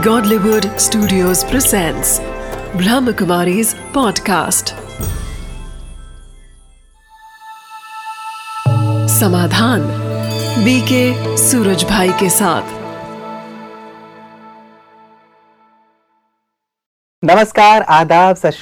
Godlywood Studios presents Brahmakumari's podcast. समाधान BK Suraj Bhai के साथ। नमस्कार, आदाब, सत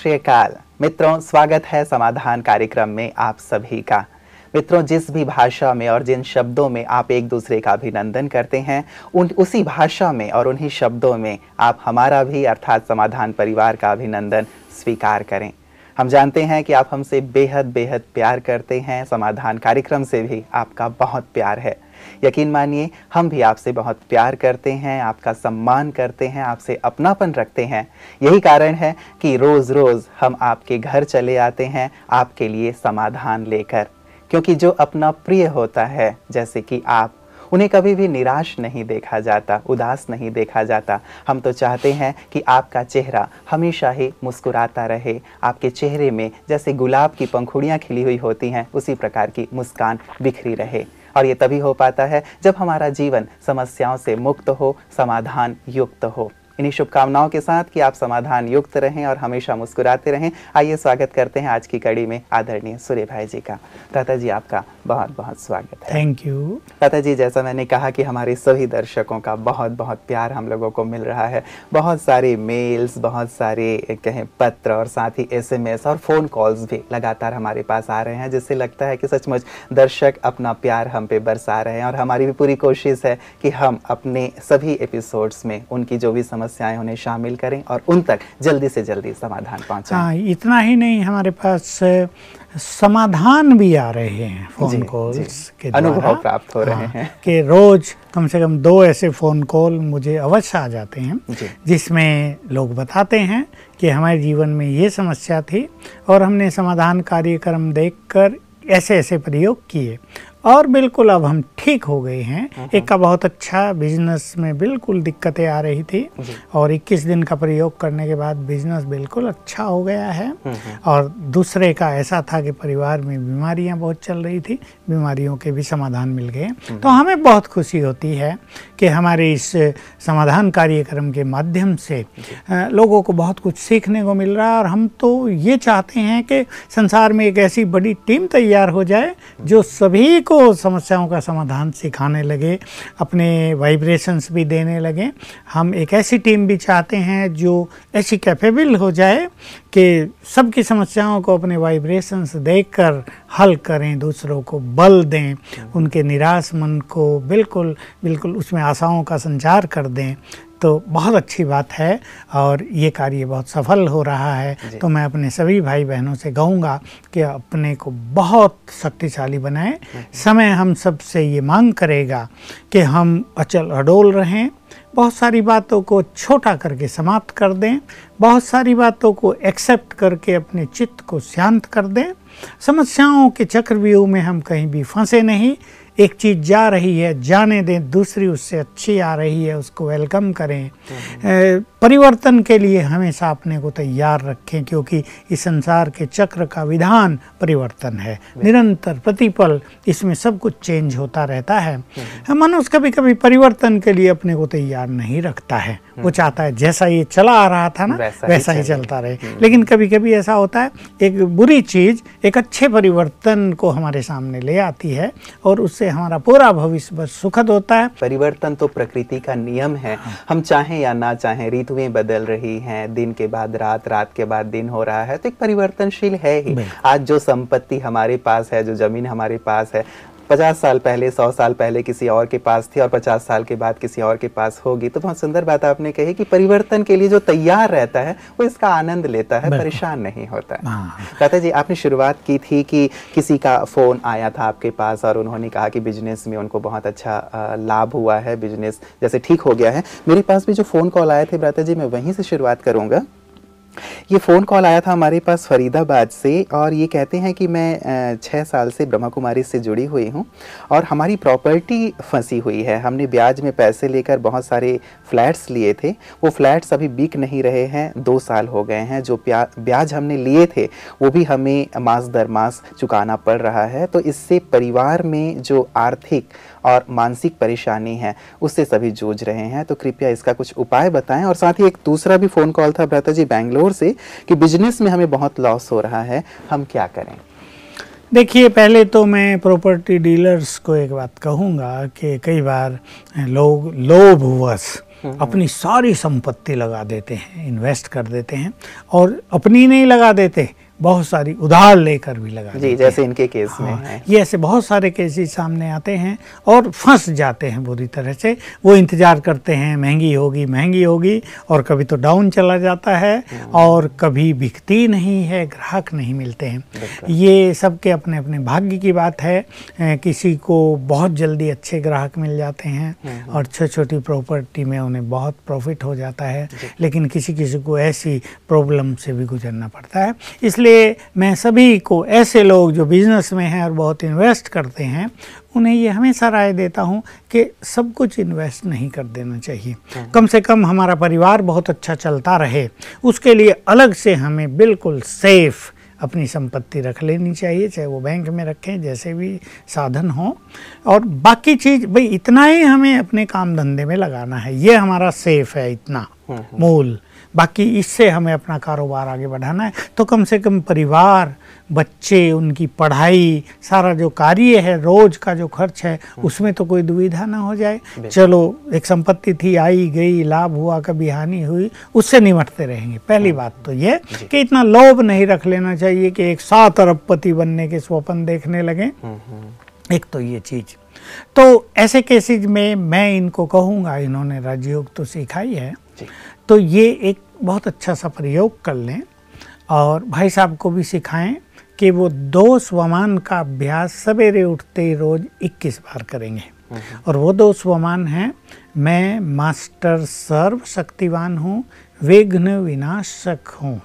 मित्रों, स्वागत है समाधान कार्यक्रम में आप सभी का। मित्रों, जिस भी भाषा में और जिन शब्दों में आप एक दूसरे का अभिनंदन करते हैं, उन, उसी भाषा में और उन्हीं शब्दों में आप हमारा भी, अर्थात समाधान परिवार का अभिनंदन स्वीकार करें। हम जानते हैं कि आप हमसे बेहद बेहद प्यार करते हैं। समाधान कार्यक्रम से भी आपका बहुत प्यार है। यकीन मानिए, हम भी आपसे बहुत प्यार करते हैं, आपका सम्मान करते हैं, आपसे अपनापन रखते हैं। यही कारण है कि रोज़ रोज़ हम आपके घर चले आते हैं, आपके लिए समाधान लेकर। क्योंकि जो अपना प्रिय होता है, जैसे कि आप, उन्हें कभी भी निराश नहीं देखा जाता, उदास नहीं देखा जाता। हम तो चाहते हैं कि आपका चेहरा हमेशा ही मुस्कुराता रहे। आपके चेहरे में जैसे गुलाब की पंखुड़ियाँ खिली हुई होती हैं, उसी प्रकार की मुस्कान बिखरी रहे। और ये तभी हो पाता है जब हमारा जीवन समस्याओं से मुक्त हो, समाधान युक्त हो। इन्हीं शुभकामनाओं के साथ कि आप समाधान युक्त रहें और हमेशा मुस्कुराते रहें। आइए स्वागत करते हैं आज की कड़ी में आदरणीय सूर्य भाई जी का। दादा जी आपका बहुत बहुत स्वागत है। थैंक यू दादा जी जैसा मैंने कहा कि हमारे सभी दर्शकों का बहुत बहुत प्यार हम लोगों को मिल रहा है। बहुत सारे मेल्स बहुत सारे कहें पत्र और साथ ही एसएमएस और फ़ोन कॉल्स भी लगातार हमारे पास आ रहे हैं जिससे लगता है कि सचमुच दर्शक अपना प्यार हम पे बरसा रहे हैं और हमारी भी पूरी कोशिश है कि हम अपने सभी एपिसोड्स में उनकी जो भी समस्याएँ उन्हें शामिल करें और उन तक जल्दी से जल्दी समाधान पहुंचाएँ हाँ इतना ही नहीं हमारे पास समाधान भी आ रहे हैं फ़ोन जी। कॉल्स के अनुभव प्राप्त हो रहे हाँ, हैं। कि रोज कम से कम दो ऐसे फ़ोन कॉल मुझे अवश्य आ जाते हैं। जिसमें लोग बताते हैं कि हमारे जीवन में ये समस्या थी और हमने समाधान कार्यक्रम देखकर ऐसे ऐसे प्रयोग किए और बिल्कुल अब हम ठीक हो गए हैं। एक का बहुत अच्छा बिज़नेस में बिल्कुल दिक्कतें आ रही थी और 21 दिन का प्रयोग करने के बाद बिज़नेस बिल्कुल अच्छा हो गया है। और दूसरे का ऐसा था कि परिवार में बीमारियाँ बहुत चल रही थी बीमारियों के भी समाधान मिल गए। तो हमें बहुत खुशी होती है कि हमारे इस समाधान कार्यक्रम के माध्यम से लोगों को बहुत कुछ सीखने को मिल रहा है और हम तो ये चाहते हैं कि संसार में एक ऐसी बड़ी टीम तैयार हो जाए जो सभी को समस्याओं का समाधान सिखाने लगे, अपने वाइब्रेशंस भी देने लगे। हम एक ऐसी टीम भी चाहते हैं जो ऐसी कैपेबल हो जाए कि सबकी समस्याओं को अपने वाइब्रेशंस देखकर हल करें, दूसरों को बल दें, उनके निराश मन को बिल्कुल बिल्कुल उसमें आशाओं का संचार कर दें। तो बहुत अच्छी बात है और ये कार्य बहुत सफल हो रहा है। तो मैं अपने सभी भाई बहनों से कहूँगा कि अपने को बहुत शक्तिशाली बनाएँ। समय हम सबसे ये मांग करेगा कि हम अचल अडोल रहें बहुत सारी बातों को छोटा करके समाप्त कर दें बहुत सारी बातों को एक्सेप्ट करके अपने चित्त को शांत कर दें। समस्याओं के चक्रव्यूह में हम कहीं भी फंसे नहीं एक चीज़ जा रही है जाने दें दूसरी उससे अच्छी आ रही है उसको वेलकम करें। अ, परिवर्तन के लिए हमेशा अपने को तैयार रखें क्योंकि इस संसार के चक्र का विधान परिवर्तन है। निरंतर प्रतिपल इसमें सब कुछ चेंज होता रहता है। मनुष्य कभी कभी परिवर्तन के लिए अपने को तैयार नहीं रखता है। वो चाहता है जैसा ये चला आ रहा था ना वैसा ही वैसा ही चले। चलता रहे। लेकिन कभी कभी ऐसा होता है एक बुरी चीज़ एक अच्छे परिवर्तन को हमारे सामने ले आती है और उससे हमारा पूरा भविष्य सुखद होता है। परिवर्तन तो प्रकृति का नियम है। हम चाहें या ना चाहें ऋतुएँ बदल रही हैं दिन के बाद रात रात के बाद दिन हो रहा है तो एक परिवर्तनशील है ही। आज जो संपत्ति हमारे पास है जो ज़मीन हमारे पास है पचास साल पहले सौ साल पहले किसी और के पास थी और पचास साल के बाद किसी और के पास होगी। तो बहुत सुंदर बात आपने कही कि परिवर्तन के लिए जो तैयार रहता है वो इसका आनंद लेता है परेशान नहीं होता है। हाँ। जी आपने शुरुआत की थी कि किसी का फ़ोन आया था आपके पास और उन्होंने कहा कि बिज़नेस में उनको बहुत अच्छा लाभ हुआ है बिज़नेस जैसे ठीक हो गया है। मेरे पास भी जो फ़ोन कॉल आए थे ब्राता जी मैं वहीं से शुरुआत करूँगा। ये फ़ोन कॉल आया था हमारे पास फरीदाबाद से और ये कहते हैं कि मैं छः साल से ब्रह्मा कुमारी से जुड़ी हुई हूँ और हमारी प्रॉपर्टी फंसी हुई है। हमने ब्याज में पैसे लेकर बहुत सारे फ्लैट्स लिए थे। वो फ्लैट्स अभी बिक नहीं रहे हैं, दो साल हो गए हैं। जो ब्याज हमने लिए थे, वो भी हमें मास दर मास चुकाना पड़ रहा है। तो इससे परिवार में जो आर्थिक और मानसिक परेशानी है, उससे सभी जूझ रहे हैं। तो कृपया इसका कुछ उपाय बताएँ और साथ ही एक दूसरा भी फ़ोन कॉल था, भ्राता जी, बैंगलोर से कि बिज़नेस में हमें बहुत लॉस हो रहा है हम क्या करें? देखिए पहले तो मैं प्रॉपर्टी डीलर्स को एक बात कहूँगा कि कई बार लोग लोभवश अपनी सारी संपत्ति लगा देते हैं इन्वेस्ट कर देते हैं और अपनी नहीं लगा देते। बहुत सारी उधार लेकर भी लगा जी जैसे इनके केस हाँ, है। ये ऐसे बहुत सारे केसेस सामने आते हैं और फंस जाते हैं बुरी तरह से। वो इंतज़ार करते हैं महँगी होगी महँगी होगी और कभी तो डाउन चला जाता है और कभी बिकती नहीं है ग्राहक नहीं मिलते हैं। ये सबके अपने अपने भाग्य की बात है। किसी को बहुत जल्दी अच्छे ग्राहक मिल जाते हैं और छोटी छोटी प्रॉपर्टी में उन्हें बहुत प्रॉफिट हो जाता है। लेकिन किसी किसी को ऐसी प्रॉब्लम से भी गुजरना पड़ता है। इसलिए मैं सभी को ऐसे लोग जो बिज़नेस में हैं और बहुत इन्वेस्ट करते हैं उन्हें ये हमेशा राय देता हूँ कि सब कुछ इन्वेस्ट नहीं कर देना चाहिए। कम से कम हमारा परिवार बहुत अच्छा चलता रहे उसके लिए अलग से हमें बिल्कुल सेफ़ अपनी संपत्ति रख लेनी चाहिए चाहे वो बैंक में रखें जैसे भी साधन हो। और बाकी चीज़ भाई इतना ही हमें अपने काम धंधे में लगाना है। ये हमारा सेफ़ है इतना मूल। बाकी इससे हमें अपना कारोबार आगे बढ़ाना है। तो कम से कम परिवार बच्चे उनकी पढ़ाई सारा जो कार्य है रोज का जो खर्च है उसमें तो कोई दुविधा ना हो जाए। चलो एक संपत्ति थी आई गई लाभ हुआ कभी हानि हुई उससे निमटते रहेंगे। पहली बात तो ये कि इतना लोभ नहीं रख लेना चाहिए कि एक सात अरबपति बनने के स्वप्न देखने लगे। एक तो ये चीज़। तो ऐसे केसेज में मैं इनको कहूँगा इन्होंने राजयोग तो सिखाई है। जी। तो ये एक बहुत अच्छा सा प्रयोग कर लें और भाई साहब को भी सिखाएँ कि वो दो स्वमान का अभ्यास सवेरे उठते ही रोज 21 बार करेंगे। और वो दो स्वमान हैं, मैं मास्टर सर्व शक्तिवान हूँ, विघ्न विनाशक हूँ।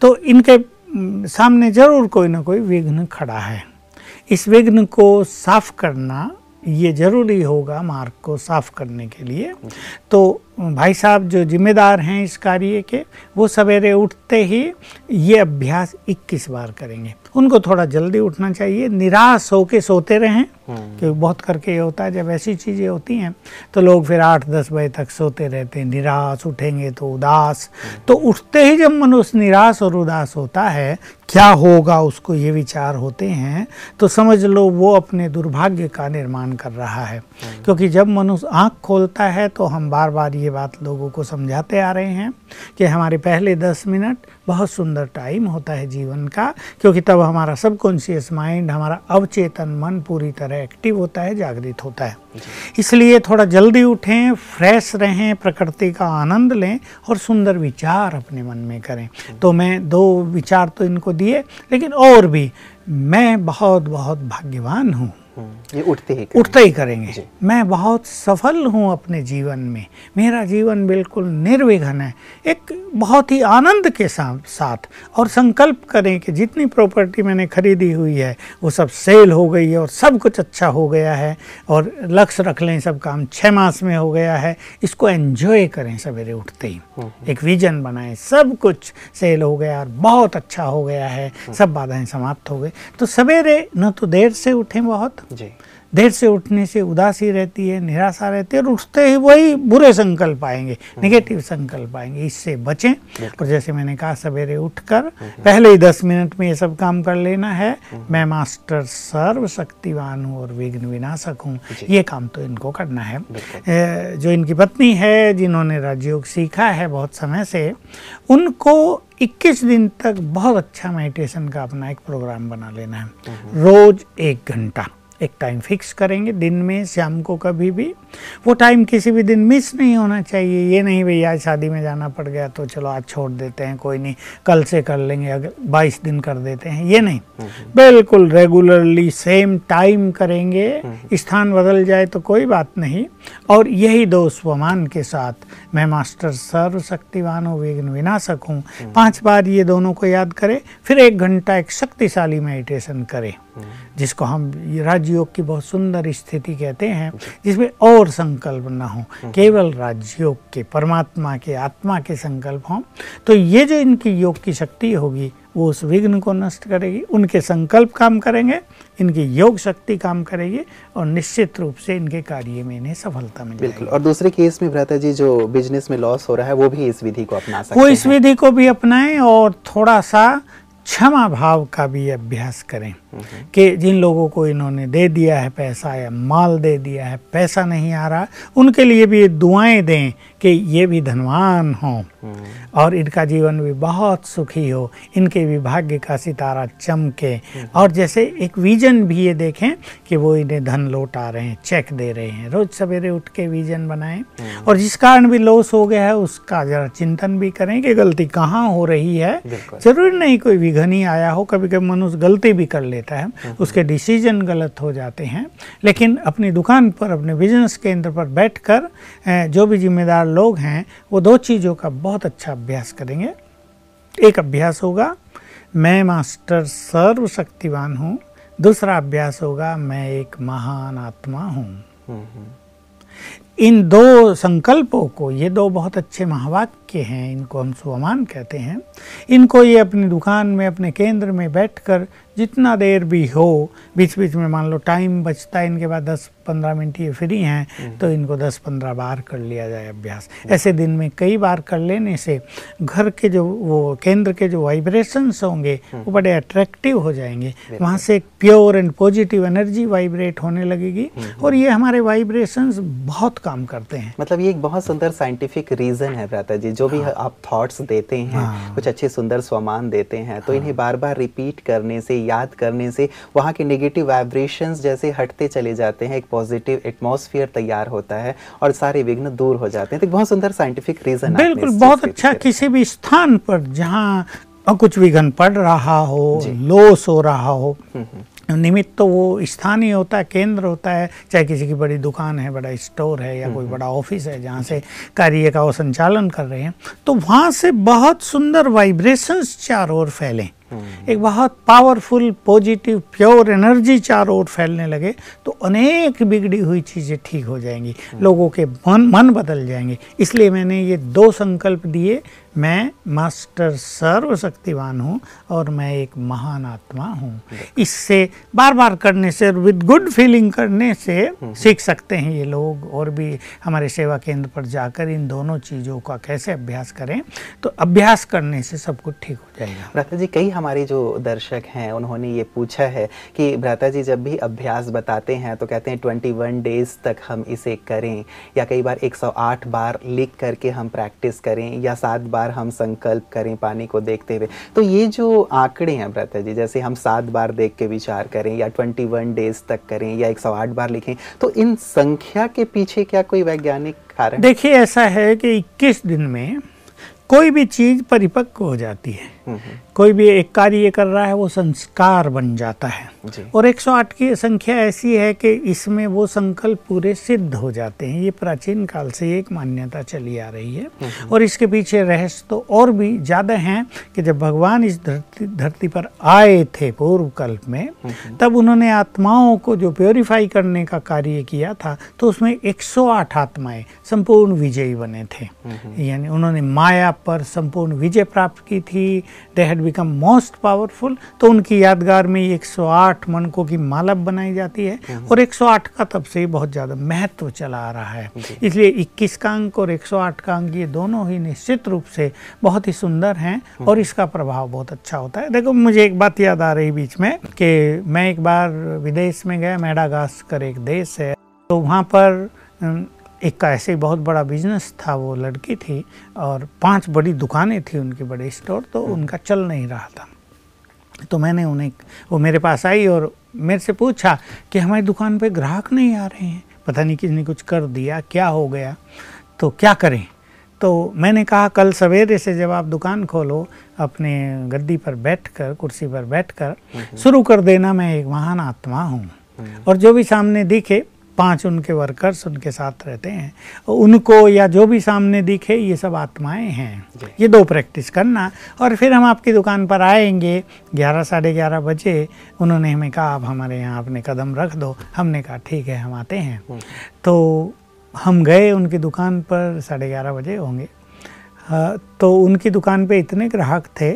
तो इनके सामने ज़रूर कोई ना कोई विघ्न खड़ा है। इस विघ्न को साफ़ करना ये ज़रूरी होगा, मार्ग को साफ़ करने के लिए। तो भाई साहब जो जिम्मेदार हैं इस कार्य के वो सवेरे उठते ही ये अभ्यास 21 बार करेंगे। उनको थोड़ा जल्दी उठना चाहिए निराश होके सोते रहें क्योंकि बहुत करके ये होता है जब ऐसी चीज़ें होती हैं तो लोग फिर आठ दस बजे तक सोते रहते हैं निराश उठेंगे तो उदास। तो उठते ही जब मनुष्य निराश और उदास होता है क्या होगा उसको ये विचार होते हैं तो समझ लो वो अपने दुर्भाग्य का निर्माण कर रहा है। क्योंकि जब मनुष्य आँख खोलता है तो हम बार बार ये बात लोगों को समझाते आ रहे हैं कि हमारे पहले दस मिनट बहुत सुंदर टाइम होता है जीवन का क्योंकि तब हमारा सबकॉन्शियस माइंड हमारा अवचेतन मन पूरी तरह एक्टिव होता है जागृत होता है। इसलिए थोड़ा जल्दी उठें फ्रेश रहें प्रकृति का आनंद लें और सुंदर विचार अपने मन में करें। तो मैं दो विचार तो इनको दिए लेकिन और भी मैं बहुत बहुत भाग्यवान हूँ। ये उठते ही। उठते ही करेंगे। मैं बहुत सफल हूँ अपने जीवन में। मेरा जीवन बिल्कुल निर्विघ्न है। एक बहुत ही आनंद के सा- साथ। और संकल्प करें कि जितनी प्रॉपर्टी मैंने खरीदी हुई है वो सब सेल हो गई है और सब कुछ अच्छा हो गया है और लक्ष्य रख लें सब काम छः मास में हो गया है। इसको एन्जॉय करें सवेरे उठते ही। एक विजन बनाएँ सब कुछ सेल हो गया और बहुत अच्छा हो गया है सब बाधाएँ समाप्त हो गई। तो सवेरे न तो देर से उठें बहुत। जी। देर से उठने से उदासी रहती है निराशा रहती है और उठते ही वही बुरे संकल्प आएँगे नेगेटिव संकल्प आएँगे इससे बचें। और जैसे मैंने कहा सवेरे उठकर पहले ही दस मिनट में ये सब काम कर लेना है। मैं मास्टर सर्व शक्तिवान हूँ और विघ्न विनाशक हूँ। ये काम तो इनको करना है। जो इनकी पत्नी है जिन्होंने राजयोग सीखा है बहुत समय से उनको 21 दिन तक बहुत अच्छा मेडिटेशन का अपना एक प्रोग्राम बना लेना है। रोज एक घंटा। एक टाइम फिक्स करेंगे। दिन में शाम को कभी भी वो टाइम किसी भी दिन मिस नहीं होना चाहिए। ये नहीं भैया आज शादी में जाना पड़ गया तो चलो आज छोड़ देते हैं कोई नहीं कल से कर लेंगे अगर बाईस दिन कर देते हैं। ये नहीं। बिल्कुल रेगुलरली सेम टाइम करेंगे। स्थान बदल जाए तो कोई बात नहीं। और यही दो स्वमान के साथ मैं मास्टर सर्वशक्तिवान हूँ विघ्न विनाशक हूँ। पाँच बार ये दोनों को याद करें फिर एक घंटा एक शक्तिशाली मेडिटेशन करें जिसको हम राजयोग की बहुत सुंदर स्थिति कहते हैं जिसमें और संकल्प न हो केवल राजयोग के परमात्मा के आत्मा के संकल्प हों तो ये जो इनकी योग की शक्ति होगी वो उस विघ्न को नष्ट करेगी उनके संकल्प काम करेंगे इनकी योग शक्ति काम करेगी और निश्चित रूप से इनके कार्य में इन्हें सफलता मिलेगी बिल्कुल। और दूसरे केस में भ्राता जी जो बिज़नेस में लॉस हो रहा है वो भी इस विधि को अपना सकते वो इस विधि को भी अपनाएँ और थोड़ा सा क्षमा भाव का भी अभ्यास करें कि जिन लोगों को इन्होंने दे दिया है पैसा या माल दे दिया है, पैसा नहीं आ रहा, उनके लिए भी दुआएँ दें कि ये भी धनवान हों। और इनका जीवन भी बहुत सुखी हो। इनके भी भाग्य का सितारा चमके। और जैसे एक विजन भी ये देखें कि वो इन्हें धन लौटा रहे हैं चेक दे रहे हैं। रोज सवेरे उठ के विजन बनाएँ। और जिस कारण भी लॉस हो गया है उसका जरा चिंतन भी करें कि गलती कहाँ हो रही है। ज़रूर नहीं कोई विघन ही आया हो। कभी कभी मनुष्य गलती भी कर लेता है। उसके डिसीज़न गलत हो जाते हैं। लेकिन अपनी दुकान पर अपने बिज़नेस केंद्र पर बैठकर अ, जो भी जिम्मेदार लोग हैं वो दो चीज़ों का बहुत अच्छा अभ्यास करेंगे। एक अभ्यास होगा मैं मास्टर सर्वशक्तिवान हूँ। दूसरा अभ्यास होगा मैं एक महान आत्मा हूँ। हम्म, हम्म, इन दो संकल्पों को ये दो बहुत अच्छे महावाक्य हैं इनको हम स्वमान कहते हैं। इनको ये अपनी दुकान में अपने केंद्र में बैठकर जितना देर भी हो बीच बीच में मान लो टाइम बचता है इनके बाद 10-15 मिनट ये फ्री हैं तो इनको 10-15 बार कर लिया जाए अभ्यास। ऐसे दिन में कई बार कर लेने से घर के जो वो केंद्र के जो वाइब्रेशंस होंगे वो बड़े अट्रैक्टिव हो जाएँगे। वहाँ से pure and positive energy vibrate होने लगेगी और ये हमारे वाइब्रेशंस बहुत काम करते हैं। मतलब ये एक बहुत सुंदर साइंटिफिक रीजन है जी जो भी हाँ। आप थॉट्स देते हैं हाँ। कुछ अच्छे सुंदर स्वमान देते हैं तो हाँ। इन्हें बार बार रिपीट करने से याद करने से वहाँ के नेगेटिव वाइब्रेशन जैसे हटते चले जाते हैं एक पॉजिटिव एटमोसफियर तैयार होता है और सारे विघ्न दूर हो जाते हैं तो बहुत सुंदर साइंटिफिक रीजन बिल्कुल बहुत अच्छा किसी भी स्थान पर जहाँ कुछ विघ्न पड़ रहा हो लॉस हो रहा हो निमित्त तो वो स्थानीय होता है केंद्र होता है चाहे किसी की बड़ी दुकान है बड़ा स्टोर है या कोई बड़ा ऑफ़िस है जहाँ से कार्य का वो संचालन कर रहे हैं तो वहाँ से बहुत सुंदर वाइब्रेशंस चारों ओर फैलें। एक बहुत पावरफुल पॉजिटिव प्योर एनर्जी चारों ओर फैलने लगे तो अनेक बिगड़ी हुई चीज़ें ठीक हो जाएँगी लोगों के मन मन बदल जाएँगे। इसलिए मैंने ये दो संकल्प दिए मैं मास्टर सर्वशक्तिवान हूँ और मैं एक महान आत्मा हूँ। इससे बार बार करने से विद गुड फीलिंग करने से सीख सकते हैं ये लोग और भी हमारे सेवा केंद्र पर जाकर इन दोनों चीज़ों का कैसे अभ्यास करें तो अभ्यास करने से सब कुछ ठीक हो जाएगा। भ्राता जी कई हमारे जो दर्शक हैं उन्होंने ये पूछा है कि भ्राता जी जब भी अभ्यास बताते हैं तो कहते हैं 21 डेज़ तक हम इसे करें या कई बार 108 बार लिख करके हम प्रैक्टिस करें या सात बार हम संकल्प करें पानी को देखते हुए। तो ये जो आंकड़े हैं ब्रता जी, जैसे हम सात बार देख के विचार करें या 21 डेज़ तक करें या 108 बार लिखें तो इन संख्या के पीछे क्या कोई वैज्ञानिक कारण देखिए, ऐसा है कि 21 दिन में कोई भी चीज़ परिपक्व हो जाती है। कोई भी एक कार्य कर रहा है वो संस्कार बन जाता है। और 108 की संख्या ऐसी है कि इसमें वो संकल्प पूरे सिद्ध हो जाते हैं। ये प्राचीन काल से एक मान्यता चली आ रही है। और इसके पीछे रहस्य तो और भी ज़्यादा हैं कि जब भगवान इस धरती धरती पर आए थे पूर्व कल्प में तब उन्होंने आत्माओं को जो प्योरीफाई करने का कार्य किया था तो उसमें 108 आत्माएँ संपूर्ण विजयी बने थे। यानी उन्होंने माया पर संपूर्ण विजय प्राप्त की थी they had become most powerful तो उनकी यादगार में 108 मनकों की माला बनाई जाती है और 108 का तब से ही बहुत ज़्यादा महत्व चला आ रहा है। इसलिए 21 का अंक और 108 का अंक ये दोनों ही निश्चित रूप से बहुत ही सुंदर हैं और इसका प्रभाव बहुत अच्छा होता है। देखो मुझे एक बात याद आ रही बीच में कि मैं एक बार विदेश में गया मेडागास्कर एक देश है तो वहाँ पर एक का ऐसे ही बहुत बड़ा बिज़नेस था वो लड़की थी और पाँच बड़ी दुकानें थी उनके बड़े स्टोर तो उनका चल नहीं रहा था। तो मैंने उन्हें वो मेरे पास आई और मेरे से पूछा कि हमारी दुकान पे ग्राहक नहीं आ रहे हैं। पता नहीं किसने कुछ कर दिया क्या हो गया तो क्या करें? तो मैंने कहा कल सवेरे से जब आप दुकान खोलो अपने गद्दी पर बैठकर कुर्सी पर बैठकर शुरू कर देना मैं एक महान आत्मा हूँ। और जो भी सामने दिखे पाँच उनके वर्कर्स उनके साथ रहते हैं। उनको या जो भी सामने दिखे ये सब आत्माएँ हैं। ये दो प्रैक्टिस करना। और फिर हम आपकी दुकान पर आएँगे ग्यारह साढ़े ग्यारह बजे उन्होंने हमें कहा आप हमारे यहाँ अपने कदम रख दो। हमने कहा ठीक है हम आते हैं। तो हम गए उनकी दुकान पर साढ़े ग्यारह बजे होंगे। तो उनकी दुकान पे इतने ग्राहक थे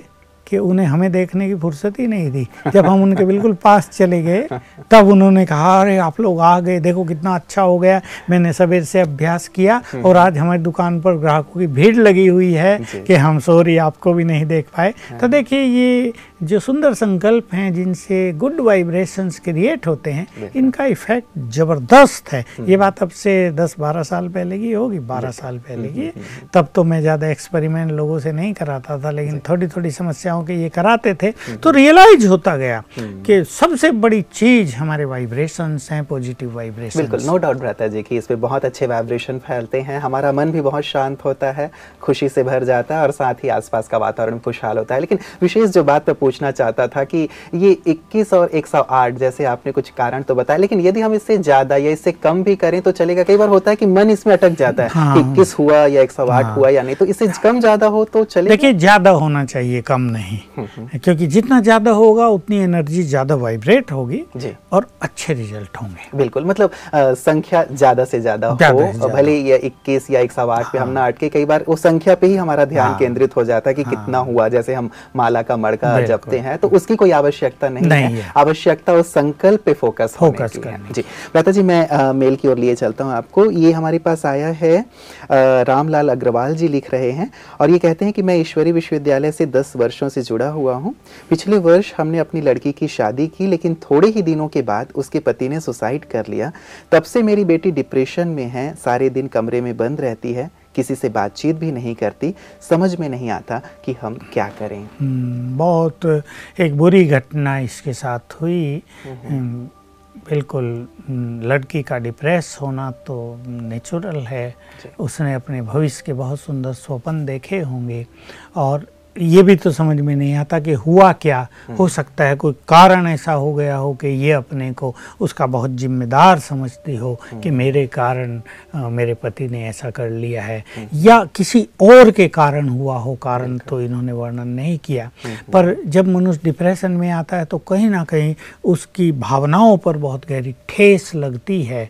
कि उन्हें हमें देखने की फुर्सत ही नहीं थी जब हम उनके बिल्कुल पास चले गए तब उन्होंने कहा अरे आप लोग आ गए देखो कितना अच्छा हो गया मैंने सवेर से अभ्यास किया। और आज हमारी दुकान पर ग्राहकों की भीड़ लगी हुई है कि हम सॉरी आपको भी नहीं देख पाए हाँ। तो देखिए ये जो सुंदर संकल्प हैं जिनसे गुड वाइब्रेशंस क्रिएट होते हैं इनका इफ़ेक्ट ज़बरदस्त है। हम्म। ये बात अब से 10-12 साल पहले की होगी 12 साल पहले की। हम्म, तब तो मैं ज़्यादा एक्सपेरिमेंट लोगों से नहीं कराता था लेकिन थोड़ी थोड़ी समस्याओं के ये कराते थे तो रियलाइज़ होता गया कि सबसे बड़ी चीज़ हमारे वाइब्रेशन हैं पॉजिटिव वाइब्रेशन बिल्कुल नो डाउट रहता जी कि इसमें बहुत अच्छे वाइब्रेशन फैलते हैं। हमारा मन भी बहुत शांत होता है खुशी से भर जाता है और साथ ही आसपास का वातावरण खुशहाल होता है। लेकिन विशेष जो बात मैं पूछना चाहता था कि ये 21 और 108 जैसे आपने कुछ कारण तो बताया लेकिन यदि हम इससे ज़्यादा या इससे कम भी करें तो चलेगा। कई बार होता है कि मन इसमें अटक जाता है हाँ, इक्कीस हुआ या 108 हाँ, हुआ या नहीं तो इससे कम ज़्यादा हो तो चलेगा। देखिए ज़्यादा होना चाहिए कम नहीं। नहीं क्योंकि जितना ज़्यादा होगा उतनी एनर्जी ज़्यादा वाइब्रेट होगी और अच्छे रिज़ल्ट होंगे। बिल्कुल मतलब आ, संख्या ज़्यादा से ज़्यादा हो। भले या इक्कीस या एक सौ आठ पे हम ना अटके कई बार उस संख्या पे ही हमारा ध्यान हाँ, केंद्रित हो जाता है कि हाँ, कितना हुआ जैसे हम माला का मड़का जपते हैं तो उसकी कोई आवश्यकता नहीं, नहीं है। आवश्यकता उस संकल्प पे फोकस फोकस जी। प्रता जी मैं मेल की ओर लिए चलता हूँ आपको। ये हमारे पास आया है रामलाल अग्रवाल जी लिख रहे हैं और ये कहते हैं कि मैं ईश्वरी विश्वविद्यालय से दस वर्षों से जुड़ा हुआ हूँ। पिछले वर्ष हमने अपनी लड़की की शादी की लेकिन थोड़े ही दिनों के बाद उसके पति ने सुसाइड कर लिया। तब से मेरी बेटी डिप्रेशन में है सारे दिन कमरे में बंद रहती है। किसी से बातचीत भी नहीं करती समझ में नहीं आता कि हम क्या करें। हम्म, बहुत एक बुरी घटना इसके साथ हुई। हम्म, बिल्कुल हम्म, लड़की का डिप्रेस होना तो नेचुरल है। उसने अपने भविष्य के बहुत सुंदर स्वप्न देखे होंगे और ये भी तो समझ में नहीं आता कि हुआ क्या। हम्म। हो सकता है कोई कारण ऐसा हो गया हो कि ये अपने को उसका बहुत जिम्मेदार समझती हो कि हम्म। मेरे कारण मेरे पति ने ऐसा कर लिया है। हम्म। या किसी और के कारण हुआ हो कारण तो इन्होंने वर्णन नहीं किया। पर जब मनुष्य डिप्रेशन में आता है तो कहीं ना कहीं उसकी भावनाओं पर बहुत गहरी ठेस लगती है।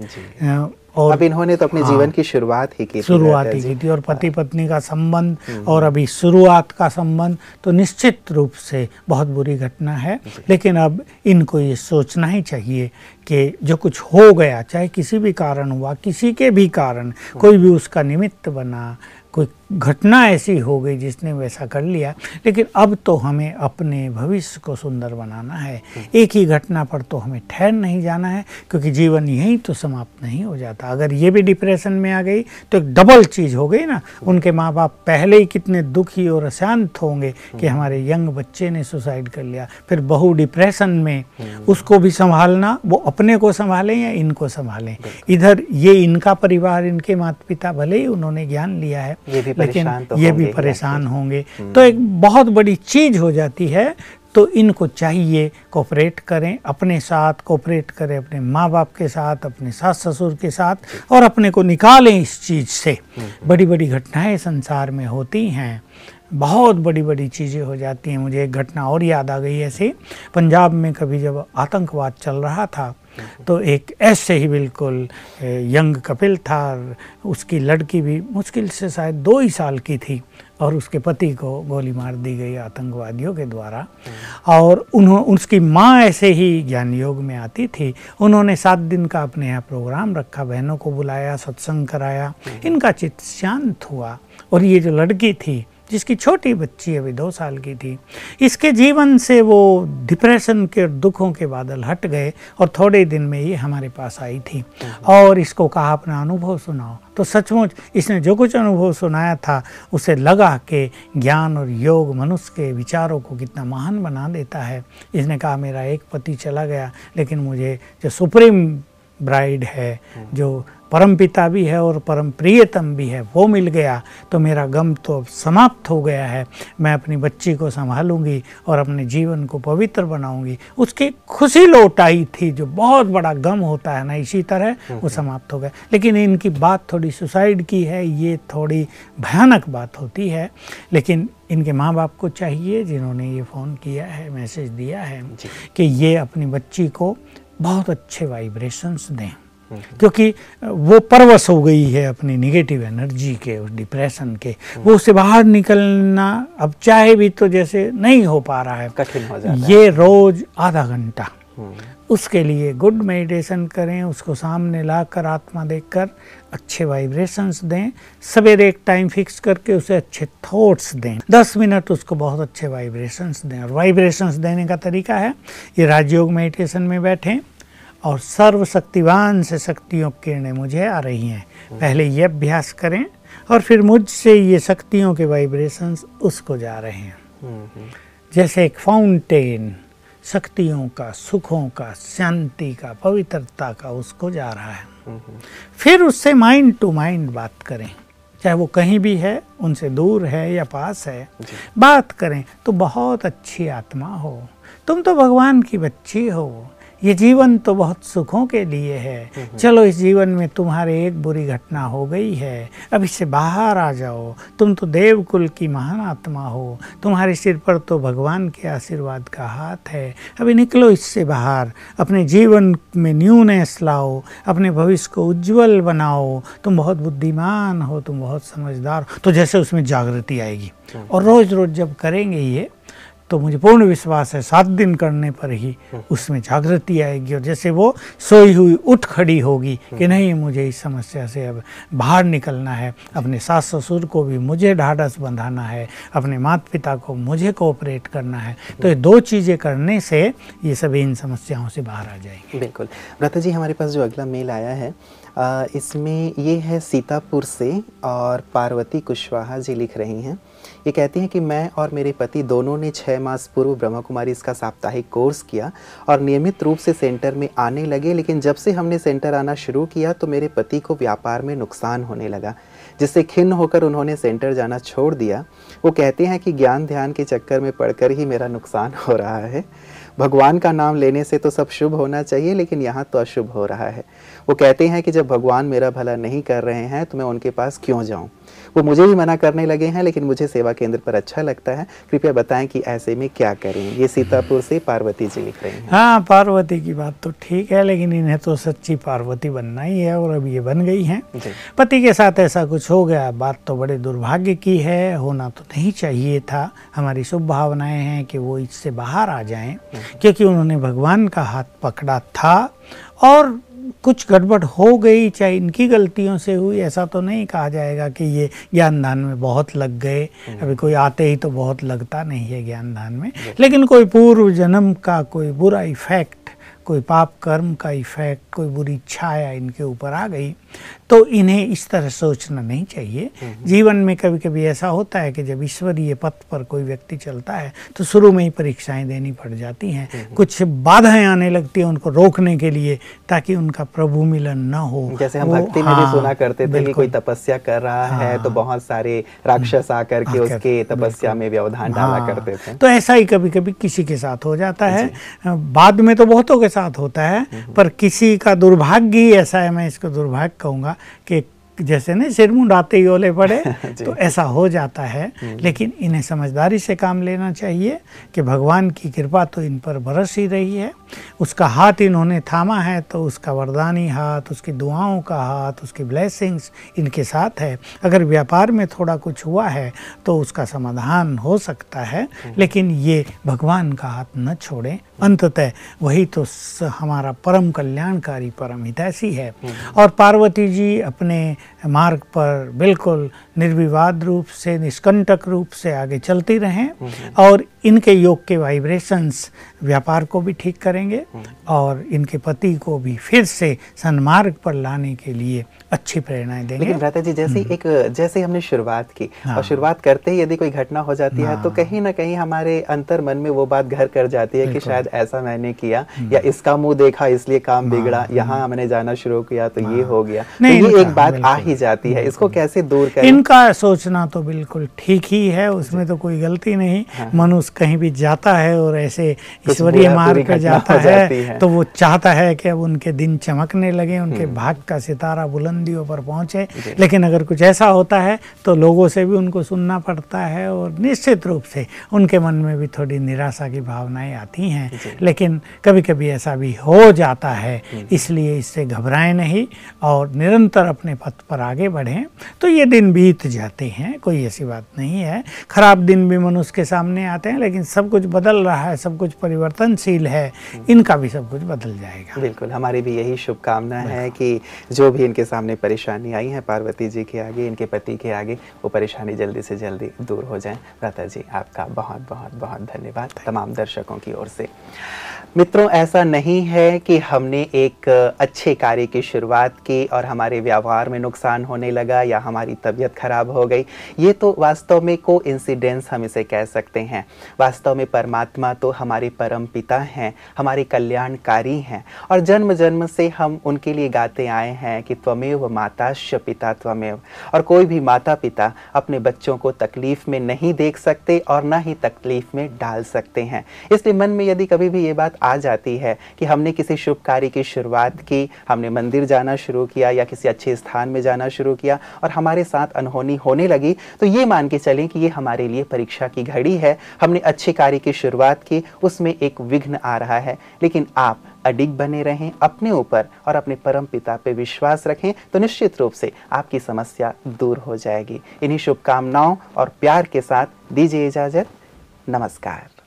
और अब इन्होंने तो अपने हाँ, जीवन की शुरुआत ही की शुरुआत ही की थी और पति पत्नी का संबंध हम्म। और अभी शुरुआत का संबंध तो निश्चित रूप से बहुत बुरी घटना है। लेकिन अब इनको ये सोचना ही चाहिए कि जो कुछ हो गया चाहे किसी भी कारण हुआ किसी के भी कारण कोई भी उसका निमित्त बना कोई घटना ऐसी हो गई जिसने वैसा कर लिया। लेकिन अब तो हमें अपने भविष्य को सुंदर बनाना है। एक ही घटना पर तो हमें ठहर नहीं जाना है क्योंकि जीवन यहीं तो समाप्त नहीं हो जाता। अगर ये भी डिप्रेशन में आ गई तो एक डबल चीज़ हो गई ना। उनके माँ बाप पहले ही कितने दुखी और अशांत होंगे कि हमारे यंग बच्चे ने सुसाइड कर लिया। फिर बहु डिप्रेशन में उसको भी संभालना वो अपने को संभालें या इनको संभालें? इधर ये इनका परिवार इनके माता पिता भले ही उन्होंने ज्ञान लिया है लेकिन तो ये भी परेशान होंगे। हम्म। तो एक बहुत बड़ी चीज़ हो जाती है तो इनको चाहिए कोऑपरेट करें अपने साथ कोऑपरेट करें अपने माँ बाप के साथ अपने सास ससुर के साथ और अपने को निकालें इस चीज़ से। हम्म। बड़ी बड़ी घटनाएँ संसार में होती हैं। बहुत बड़ी बड़ी चीज़ें हो जाती हैं। मुझे एक घटना और याद आ गई ऐसे। पंजाब में कभी जब आतंकवाद चल रहा था तो एक ऐसे ही बिल्कुल यंग कपिल था और उसकी लड़की भी मुश्किल से शायद दो ही साल की थी और उसके पति को गोली मार दी गई आतंकवादियों के द्वारा। और उन्हों, उसकी माँ ऐसे ही ज्ञान योग में आती थी। उन्होंने सात दिन का अपने यहाँ प्रोग्राम रखा, बहनों को बुलाया, सत्संग कराया। इनका चित्त शांत हुआ और ये जो लड़की थी जिसकी छोटी बच्ची अभी दो साल की थी इसके जीवन से वो डिप्रेशन के और दुखों के बादल हट गए और थोड़े दिन में ये हमारे पास आई थी। और इसको कहा अपना अनुभव सुनाओ। तो सचमुच इसने जो कुछ अनुभव सुनाया था उसे लगा कि ज्ञान और योग मनुष्य के विचारों को कितना महान बना देता है। इसने कहा मेरा एक पति चला गया लेकिन मुझे जो सुप्रीम ब्राइड है जो परम पिता भी है और परम प्रियतम भी है वो मिल गया तो मेरा गम तो अब समाप्त हो गया है। मैं अपनी बच्ची को संभालूँगी और अपने जीवन को पवित्र बनाऊँगी। उसकी खुशी लौट आई थी जो बहुत बड़ा गम होता है ना इसी तरह वो समाप्त हो गया। लेकिन इनकी बात थोड़ी सुसाइड की है ये थोड़ी भयानक बात होती है। लेकिन इनके माँ बाप को चाहिए जिन्होंने ये फ़ोन किया है मैसेज दिया है कि ये अपनी बच्ची को बहुत अच्छे वाइब्रेशंस दें। क्योंकि वो परवश हो गई है अपनी निगेटिव एनर्जी के उस डिप्रेशन के। वो उससे बाहर निकलना अब चाहे भी तो जैसे नहीं हो पा रहा है। कठिन हो जाता ये रोज आधा घंटा। उसके लिए गुड मेडिटेशन करें उसको सामने लाकर आत्मा देखकर अच्छे वाइब्रेशंस दें सवेरे एक टाइम फिक्स करके उसे अच्छे थॉट्स दें। दस मिनट उसको बहुत अच्छे वाइब्रेशंस दें। और वाइब्रेशंस देने का तरीका है ये राजयोग मेडिटेशन में बैठें और सर्वशक्तिवान से शक्तियों की किरणें मुझे आ रही हैं। पहले ये अभ्यास करें और फिर मुझसे ये शक्तियों के वाइब्रेशंस उसको जा रहे हैं। जैसे एक फाउंटेन शक्तियों का सुखों का शांति का पवित्रता का उसको जा रहा है। फिर उससे माइंड टू माइंड बात करें। चाहे वो कहीं भी है उनसे दूर है या पास है बात करें तो बहुत अच्छी आत्मा हो। तुम तो भगवान की बच्ची हो। ये जीवन तो बहुत सुखों के लिए है। चलो इस जीवन में तुम्हारे एक बुरी घटना हो गई है। अब इससे बाहर आ जाओ। तुम तो देवकुल की महान आत्मा हो। तुम्हारे सिर पर तो भगवान के आशीर्वाद का हाथ है। अभी निकलो इससे बाहर। अपने जीवन में न्यूनेस लाओ। अपने भविष्य को उज्जवल बनाओ। तुम बहुत बुद्धिमान हो। तुम बहुत समझदार हो। तो जैसे उसमें जागृति आएगी। और रोज़ रोज़ जब करेंगे ये तो मुझे पूर्ण विश्वास है, सात दिन करने पर ही उसमें जागृति आएगी और जैसे वो सोई हुई, उठ खड़ी होगी कि नहीं, मुझे इस समस्या से अब बाहर निकलना है। अपने सास ससुर को भी मुझे ढाढ़स बंधाना है, अपने माता पिता को मुझे कोऑपरेट करना है। तो ये दो चीज़ें करने से ये सभी इन समस्याओं से बाहर आ जाएँगे। बिल्कुल। व्रता जी हमारे पास जो अगला मेल आया है इसमें ये है सीतापुर से और पार्वती कुशवाहा जी लिख रही हैं। ये कहती हैं कि मैं और मेरे पति दोनों ने छः मास पूर्व ब्रह्मा कुमारी इसका साप्ताहिक कोर्स किया और नियमित रूप से सेंटर में आने लगे, लेकिन जब से हमने सेंटर आना शुरू किया तो मेरे पति को व्यापार में नुकसान होने लगा, जिससे खिन्न होकर उन्होंने सेंटर जाना छोड़ दिया। वो कहते हैं कि ज्ञान ध्यान के चक्कर में पड़कर ही मेरा नुकसान हो रहा है। भगवान का नाम लेने से तो सब शुभ होना चाहिए, लेकिन यहाँ तो अशुभ हो रहा है। वो कहते हैं कि जब भगवान मेरा भला नहीं कर रहे हैं तो मैं उनके पास क्यों जाऊँ? वो मुझे भी मना करने लगे हैं लेकिन मुझे सेवा केंद्र पर अच्छा लगता है। कृपया बताएँ कि ऐसे में क्या करें। ये सीतापुर से पार्वती जी लिख रहे हैं। हाँ पार्वती की बात तो ठीक है लेकिन इन्हें तो सच्ची पार्वती बनना ही है और अब ये बन गई हैं। पति के साथ ऐसा कुछ हो गया बात तो बड़े दुर्भाग्य की है होना तो नहीं चाहिए था। हमारी शुभ भावनाएँ हैं कि वो इससे बाहर आ जाएँ हम्म। क्योंकि उन्होंने भगवान का हाथ पकड़ा था और कुछ गड़बड़ हो गई चाहे इनकी गलतियों से हुई ऐसा तो नहीं कहा जाएगा कि ये ज्ञान दान में बहुत लग गए। हम्म। अभी कोई आते ही तो बहुत लगता नहीं है ज्ञान दान में लेकिन कोई पूर्व जन्म का कोई बुरा इफ़ेक्ट कोई पाप कर्म का इफ़ेक्ट कोई बुरी छाया इनके ऊपर आ गई तो इन्हें इस तरह सोचना नहीं चाहिए। हम्म। जीवन में कभी कभी ऐसा होता है कि जब ईश्वरीय पथ पर कोई व्यक्ति चलता है तो शुरू में ही परीक्षाएँ देनी पड़ जाती हैं। हम्म। कुछ बाधाएँ आने लगती हैं उनको रोकने के लिए ताकि उनका प्रभु मिलन न हो। जैसे हम भक्ति में भी हाँ, सुना करते थे कि कोई तपस्या कर रहा हाँ, है। तो बहुत सारे राक्षस आकर के उसके तपस्या में व्यवधान डाला हाँ। करते थे। तो ऐसा ही कभी कभी किसी के साथ हो जाता है। बाद में तो बहुतों के साथ होता है हम्म। पर किसी का दुर्भाग्य ही ऐसा है मैं इसको दुर्भाग्य कहूँगा कि जैसे ना सिर मुंडाते ही ओले पड़े तो ऐसा हो जाता है। हम्म। लेकिन इन्हें समझदारी से काम लेना चाहिए कि भगवान की कृपा तो इन पर बरस ही रही है। उसका हाथ इन्होंने थामा है तो उसका वरदानी हाथ उसकी दुआओं का हाथ उसकी ब्लेसिंग्स इनके साथ है। अगर व्यापार में थोड़ा कुछ हुआ है तो उसका समाधान हो सकता है। हम्म। लेकिन ये भगवान का हाथ न छोड़ें। अंततः वही तो हमारा परम कल्याणकारी परम हितैषी है। हम्म। और पार्वती जी अपने मार्ग पर बिल्कुल निर्विवाद रूप से निष्कंटक रूप से आगे चलती रहें और इनके योग के वाइब्रेशंस व्यापार को भी ठीक करेंगे और इनके पति को भी फिर से सन्मार्ग पर लाने के लिए अच्छी प्रेरणाएँ देंगे। लेकिन भ्राता जी जैसे एक जैसे हमने शुरुआत की हाँ। और शुरुआत करते ही यदि कोई घटना हो जाती हाँ। है। तो कहीं ना कहीं हमारे अंतर मन में वो बात घर कर जाती है कि शायद ऐसा मैंने किया या इसका मुँह देखा इसलिए काम बिगड़ा यहाँ हमने जाना शुरू किया तो ये हो। गया। तो नहीं, ये एक बात आ ही जाती है। इसको कैसे दूर करें? इनका सोचना तो बिल्कुल ठीक ही है उसमें तो कोई गलती नहीं। मनुष्य कहीं भी जाता है और ऐसे ईश्वरीय मार्ग पर जाता है है। तो वो चाहता है कि अब उनके दिन चमकने लगे उनके भाग का सितारा बुलंदियों पर पहुँचे। लेकिन अगर कुछ ऐसा होता है तो लोगों से भी उनको सुनना पड़ता है और निश्चित रूप से उनके मन में भी थोड़ी निराशा की भावनाएँ आती हैं। लेकिन कभी कभी ऐसा भी हो जाता है इसलिए इससे घबराएँ नहीं और निरंतर अपने पथ पर आगे बढ़ें। तो ये दिन बीत जाते हैं कोई ऐसी बात नहीं है। खराब दिन भी मनुष्य के सामने आते हैं लेकिन सब कुछ बदल रहा है सब कुछ परिवर्तनशील है इनका भी सब कुछ बदल जाएगा। बिल्कुल हमारी भी यही शुभकामना है कि जो भी इनके सामने परेशानी आई है पार्वती जी के आगे इनके पति के आगे वो परेशानी जल्दी से जल्दी दूर हो जाए। भ्राता जी आपका बहुत बहुत बहुत धन्यवाद। तमाम दर्शकों की ओर से। मित्रों, ऐसा नहीं है कि हमने एक अच्छे कार्य की शुरुआत की और हमारे व्यवहार में नुकसान होने लगा या हमारी तबीयत खराब हो गई। ये तो वास्तव में को इंसिडेंस हम इसे कह सकते हैं। वास्तव में परमात्मा तो हमारे परम पिता हैं, हमारे कल्याणकारी हैं और जन्म जन्म से हम उनके लिए गाते आए हैं कि त्वमेव माताश्य पिता त्वमेव। और कोई भी माता पिता अपने बच्चों को तकलीफ़ में नहीं देख सकते और ना ही तकलीफ़ में डाल सकते हैं। इसलिए मन में यदि कभी भी ये बात आ जाती है कि हमने किसी शुभ कार्य की शुरुआत की, हमने मंदिर जाना शुरू किया या किसी अच्छे स्थान में जाना शुरू किया और हमारे साथ अनहोनी होने लगी तो ये मान के चलें कि ये हमारे लिए परीक्षा की घड़ी है। हमने अच्छे कार्य की शुरुआत की, उसमें एक विघ्न आ रहा है। लेकिन आप अडिग बने रहें, अपने ऊपर और अपने परम पिता पे विश्वास रखें तो निश्चित रूप से आपकी समस्या दूर हो जाएगी। इन्हीं शुभकामनाओं और प्यार के साथ दीजिए इजाज़त। नमस्कार।